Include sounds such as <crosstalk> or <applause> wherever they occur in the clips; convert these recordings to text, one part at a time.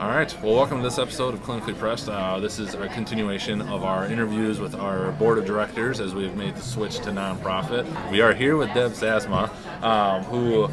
All right. Well, welcome to this episode of Clinically Pressed. Uh, this is a continuation of our interviews with our board of directors as we've made the switch to nonprofit. We are here with Deb Sazama, um, who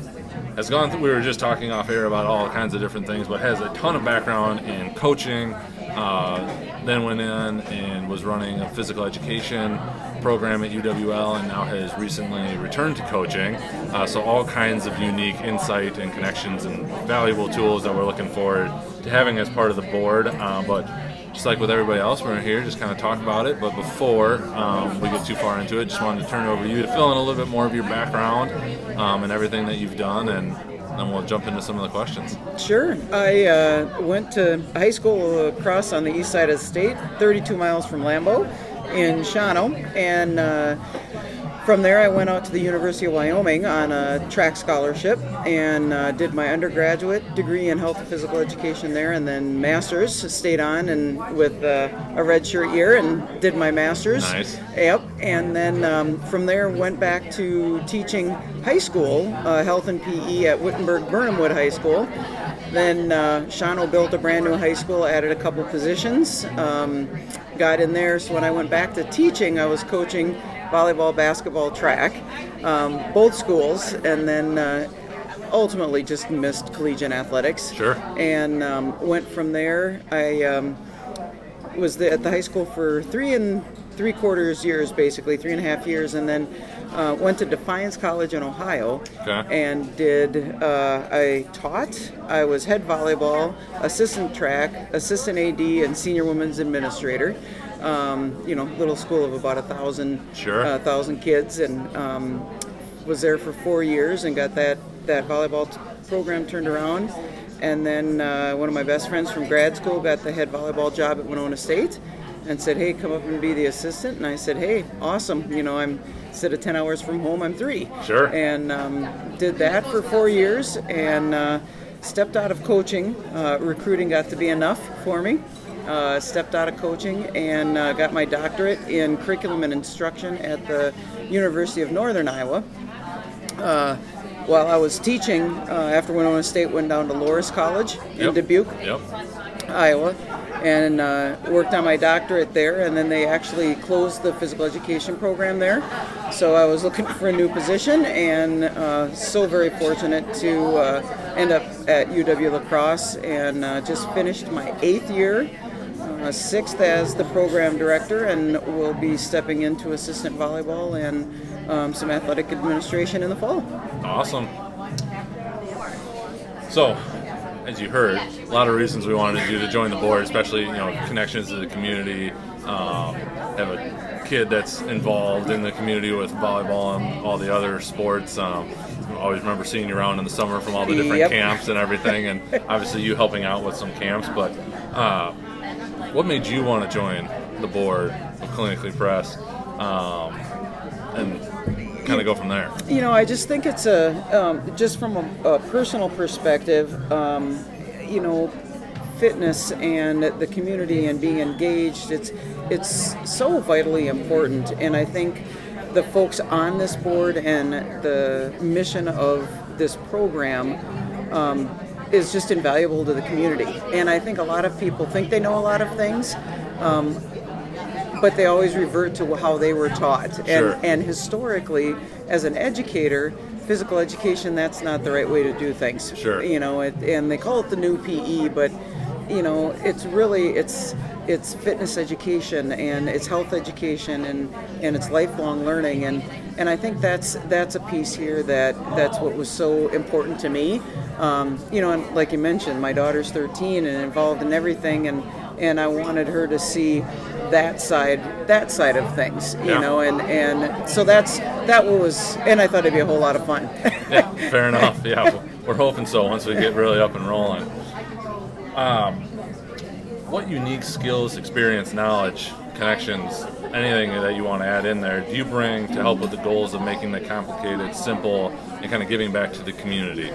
has gone through, we were just talking off air about all kinds of different things, but has a ton of background in coaching. Uh, then went in and was running a physical education program at UWL and now has recently returned to coaching. Uh, so, all kinds of unique insight and connections and valuable tools that we're looking forward to having as part of the board. Uh, but just like with everybody else, we're here just kind of talk about it. But before um, we get too far into it, just wanted to turn it over to you to fill in a little bit more of your background um, and everything that you've done and then we'll jump into some of the questions. Sure. I uh, went to high school across on the east side of the state, 32 miles from Lambeau in Shawano, and uh, from there, I went out to the University of Wyoming on a track scholarship and uh, did my undergraduate degree in health and physical education there, and then master's. Stayed on and with uh, a redshirt year and did my master's. Nice. Yep. And then um, from there, went back to teaching high school uh, health and PE at Wittenberg Birnamwood High School. Then uh, Shawano built a brand new high school, added a couple positions, um, got in there. So when I went back to teaching, I was coaching volleyball, basketball, track, um, both schools, and then uh, ultimately just missed collegiate athletics. Sure. And um, went from there. I um, was the, at the high school for three and three quarters years, basically three and a half years, and then uh, went to Defiance College in Ohio Okay. and did. Uh, I taught. I was head volleyball, assistant track, assistant AD, and senior women's administrator. Um, you know, little school of about a thousand, Sure. uh, thousand kids, and um, was there for four years and got that that volleyball t- program turned around. And then uh, one of my best friends from grad school got the head volleyball job at Winona State, and said, "Hey, come up and be the assistant." And I said, "Hey, awesome! You know, I'm instead of 10 hours from home, I'm three." Sure. And um, did that for four years, and uh, stepped out of coaching. Uh, recruiting got to be enough for me. Uh, stepped out of coaching and uh, got my doctorate in curriculum and instruction at the University of Northern Iowa. Uh, while I was teaching, uh, after Winona State, went down to Loras College in Yep. Dubuque, Yep. Iowa, and uh, worked on my doctorate there. And then they actually closed the physical education program there. So I was looking for a new position, and uh, so very fortunate to uh, end up at UW La Crosse and uh, just finished my eighth year. Uh, sixth as the program director, and will be stepping into assistant volleyball and um, some athletic administration in the fall. Awesome. So, as you heard, a lot of reasons we wanted you to join the board, especially you know connections to the community. Um, have a kid that's involved in the community with volleyball and all the other sports. Um, I always remember seeing you around in the summer from all the different Yep. camps and everything, and <laughs> obviously you helping out with some camps. But uh, what made you want to join the board of Clinically Press, um, and kind of go from there? You know, I just think it's a um, just from a, a personal perspective. Um, you know, fitness and the community and being engaged. It's it's so vitally important, and I think the folks on this board and the mission of this program. Um, is just invaluable to the community, and I think a lot of people think they know a lot of things, um, but they always revert to how they were taught. Sure. And, and historically, as an educator, physical education, that's not the right way to do things. Sure. You know, it, and they call it the new PE, but you know, it's really it's it's fitness education and it's health education and, and it's lifelong learning and, and I think that's that's a piece here that that's what was so important to me. Um, you know, and like you mentioned, my daughter's 13 and involved in everything and and I wanted her to see that side that side of things you Yeah. know and and so that's that was and I thought it'd be a whole lot of fun <laughs> yeah, fair enough. Yeah, we're- we're hoping so once we get really up and rolling. Um, what unique skills, experience, knowledge, connections, anything that you want to add in there, do you bring to help with the goals of making the complicated simple and kind of giving back to the community?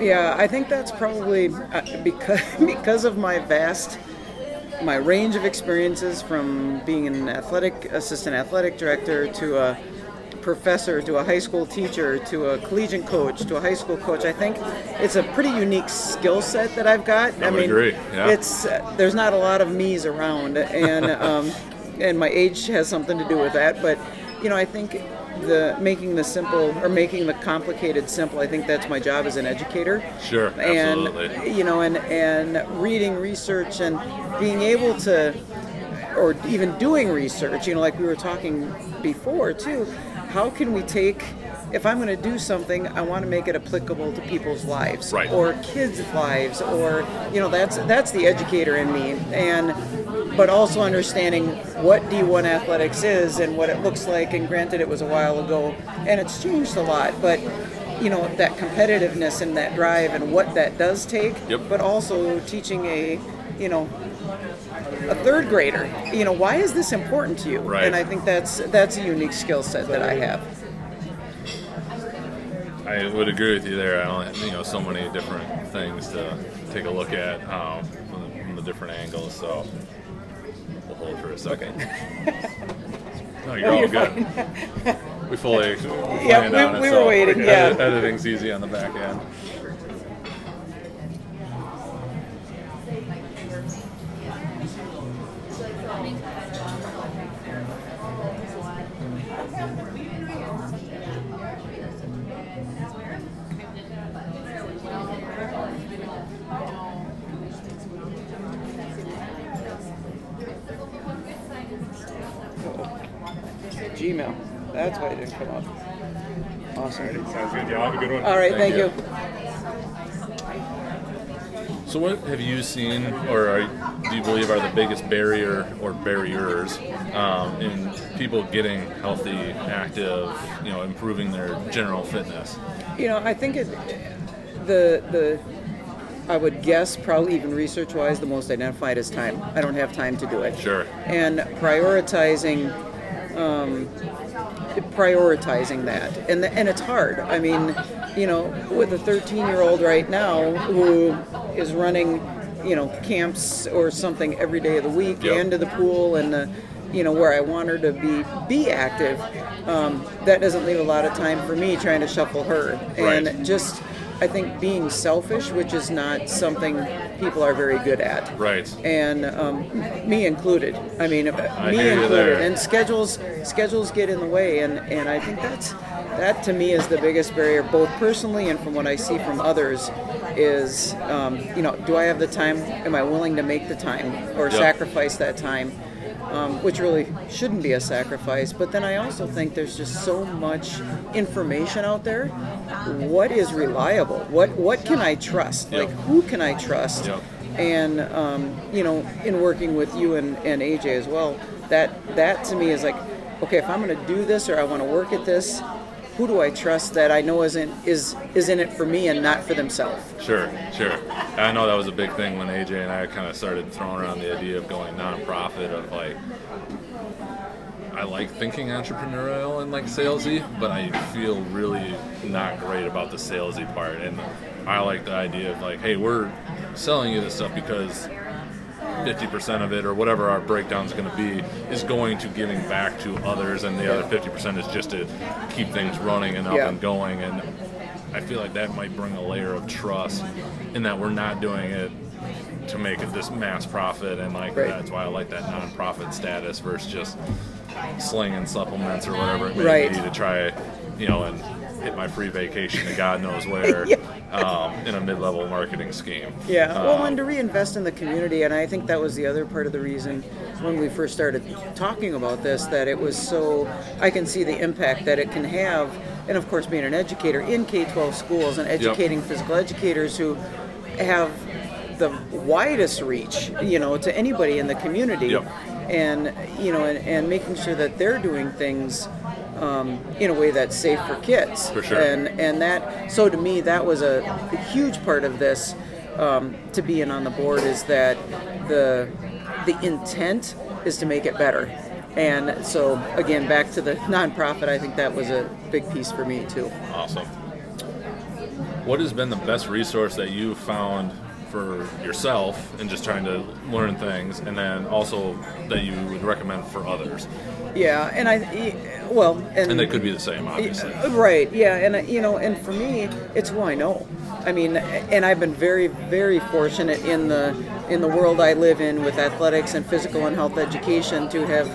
Yeah, I think that's probably uh, because <laughs> because of my vast my range of experiences from being an athletic assistant athletic director to a professor to a high school teacher to a collegiate coach to a high school coach. I think it's a pretty unique skill set that I've got. I, would agree. Yeah. It's uh, there's not a lot of me's around, and um, and my age has something to do with that. But you know, I think the making the simple or making the complicated simple. I think that's my job as an educator. Sure, and absolutely. you know, and and reading research and being able to, or even doing research. You know, like we were talking before too. How can we take if I'm going to do something, I want to make it applicable to people's lives Right. or kids' lives, or you know, that's that's the educator in me, and but also understanding what D1 athletics is and what it looks like. And granted, it was a while ago, and it's changed a lot, but you know that competitiveness and that drive and what that does take. Yep. But also teaching a, you know, a third grader, you know, why is this important to you? Right. And I think that's that's a unique skill set that I have. I would agree with you there. I don't, you know, so many different things to take a look at um, different angles. So we'll hold for a second. <laughs> No, you're all you're good. We fully <laughs> Yeah, planned we- on it, we were so waiting, yeah. editing's easy on the back end. Gmail. That's why it didn't come up. Awesome. Sounds good. Y'all have a good one. All right, Thank thank, you. you. So, what have you seen, or are, do you believe are the biggest barrier or barriers um, in people getting healthy, active, you know, improving their general fitness? You know, I think it, the the I would guess probably even research wise the most identified is time. I don't have time to do it. Sure. And prioritizing um, prioritizing that and the, and it's hard. I mean, you know, with a 13 year old right now who is running, you know, camps or something every day of the week Yep. and to the pool and the you know where I want her to be be active. Um, that doesn't leave a lot of time for me trying to shuffle her and Right. just I think being selfish, which is not something people are very good at Right. and um, me included. I mean, I me included. And schedules schedules get in the way, and, and I think that's that to me is the biggest barrier, both personally and from what I see from others. Is um, you know, do I have the time? Am I willing to make the time or Yep. sacrifice that time? Um, which really shouldn't be a sacrifice. But then I also think there's just so much information out there. What is reliable? What what can I trust? Yep. Like who can I trust? Yep. and um, you know in working with you and, and aj as well that that to me is like okay if i'm going to do this or i want to work at this who do i trust that i know isn't is is in it for me and not for themselves Sure, sure. I know that was a big thing when AJ and I kind of started throwing around the idea of going nonprofit. Of like, I like thinking entrepreneurial and like salesy, but I feel really not great about the salesy part. And I like the idea of like, hey, we're selling you this stuff because 50% of it or whatever our breakdown is going to be is going to giving back to others and the other 50% is just to keep things running and up Yeah. and going and i feel like that might bring a layer of trust in that we're not doing it to make it this mass profit and like Right. that's why i like that nonprofit status versus just slinging supplements or whatever it may Right. be to try you know and hit my free vacation to god knows <laughs> where Yeah. Um, in a mid-level marketing scheme Yeah, well, Um, and to reinvest in the community, and I think that was the other part of the reason when we first started talking about this that it was so. I can see the impact that it can have, and of course, being an educator in K 12 schools and educating physical educators who have the widest reach, you know, to anybody in the community, Yep. and you know, and, and making sure that they're doing things. Um, in a way that's safe for kids, For sure. and and that so to me that was a, a huge part of this um, to being on the board is that the the intent is to make it better and so again back to the <laughs> nonprofit i think that was a big piece for me too Awesome. What has been the best resource that you've found for yourself and just trying to learn things, and then also that you would recommend for others. Yeah, and I, well, and, And they could be the same, obviously. Right. Yeah, and you know, and for me, it's who I know. I mean, and I've been very, very fortunate in the in the world I live in with athletics and physical and health education to have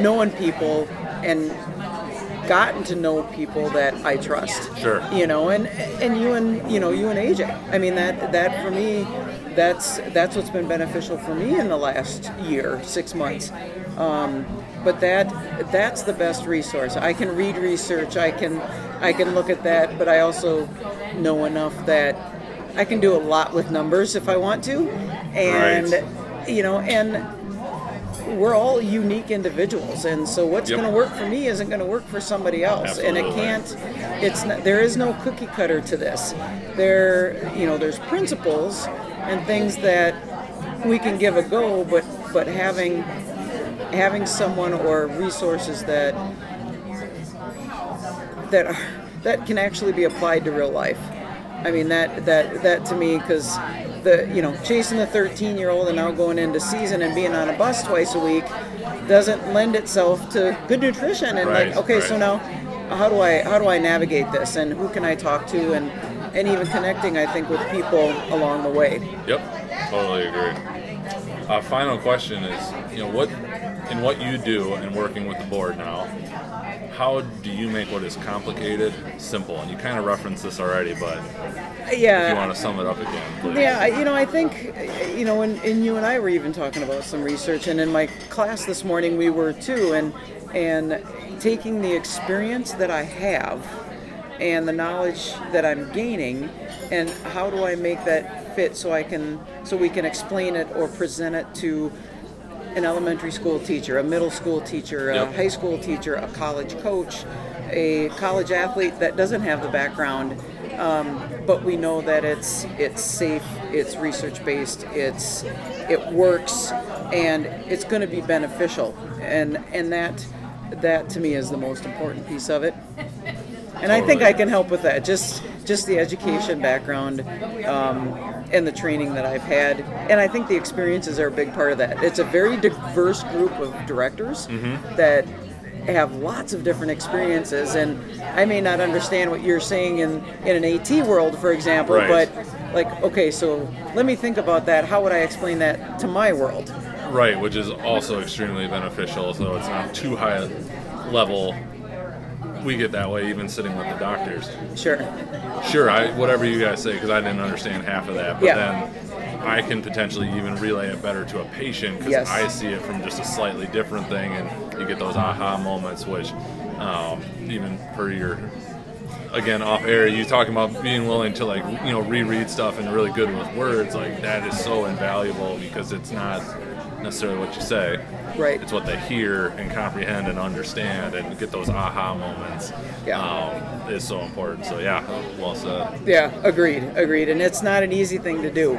known people and gotten to know people that I trust. Sure. You know, and and you and you know you and AJ. I mean that that for me, that's that's what's been beneficial for me in the last year, six months. Um, but that that's the best resource. I can read research. I can I can look at that, but I also know enough that I can do a lot with numbers if I want to, and Right. you know and we're all unique individuals and so what's Yep. going to work for me isn't going to work for somebody else and it can't it's not, there is no cookie cutter to this there you know there's principles and things that we can give a go but but having having someone or resources that that are, that can actually be applied to real life. I mean that that that to me because the you know chasing the 13 year old and now going into season and being on a bus twice a week doesn't lend itself to good nutrition and Right, like okay so now how do I how do I navigate this and who can I talk to and and even connecting I think with people along the way. Yep, totally agree. Uh, final question is, you know, what in what you do and working with the board now, how do you make what is complicated simple? And you kind of referenced this already, but if you want to sum it up again, please. Yeah, you know, I think, you know, and, and you and I were even talking about some research, and in my class this morning we were too, and and taking the experience that I have and the knowledge that I'm gaining, and how do I make that fit so I can so we can explain it or present it to an elementary school teacher, a middle school teacher, a Yep. high school teacher, a college coach, a college athlete that doesn't have the background, um, but we know that it's it's safe, it's research based, it's it works, and it's going to be beneficial, and and that that to me is the most important piece of it. <laughs> And I think I can help with that. Just just the education background um, and the training that I've had, and I think the experiences are a big part of that. It's a very diverse group of directors Mm-hmm. that have lots of different experiences, and I may not understand what you're saying in in an AT world, for example, Right. but like, okay, so let me think about that. How would I explain that to my world? Right, which is also extremely beneficial, so it's not too high level. We get that way even sitting with the doctors. Sure. Sure, I whatever you guys say because I didn't understand half of that, but Yeah. then I can potentially even relay it better to a patient because Yes. I see it from just a slightly different thing, and you get those aha moments, which um, even for your again off air, you talking about being willing to like you know reread stuff and really good with words, like that is so invaluable because it's not necessarily what you say. Right. It's what they hear and comprehend and understand and get those aha moments. Yeah. Um, is so important. So yeah, well said. Yeah, agreed, agreed. And it's not an easy thing to do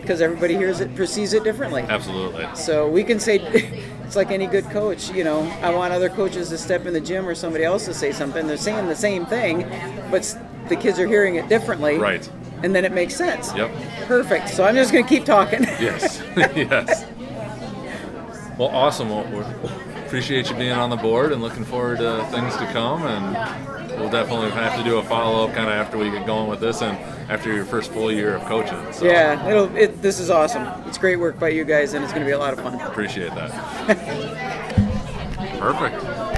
because everybody hears it, perceives it differently. Absolutely. So we can say, <laughs> it's like any good coach, you know, I want other coaches to step in the gym or somebody else to say something. They're saying the same thing, but the kids are hearing it differently. Right. And then it makes sense. Yep. Perfect. So I'm just going to keep talking. Yes. <laughs> yes. Well, awesome. Well, we appreciate you being on the board and looking forward to things to come. And we'll definitely have to do a follow up kind of after we get going with this and after your first full year of coaching. So yeah, it'll, it, this is awesome. It's great work by you guys, and it's going to be a lot of fun. appreciate that. <laughs> Perfect.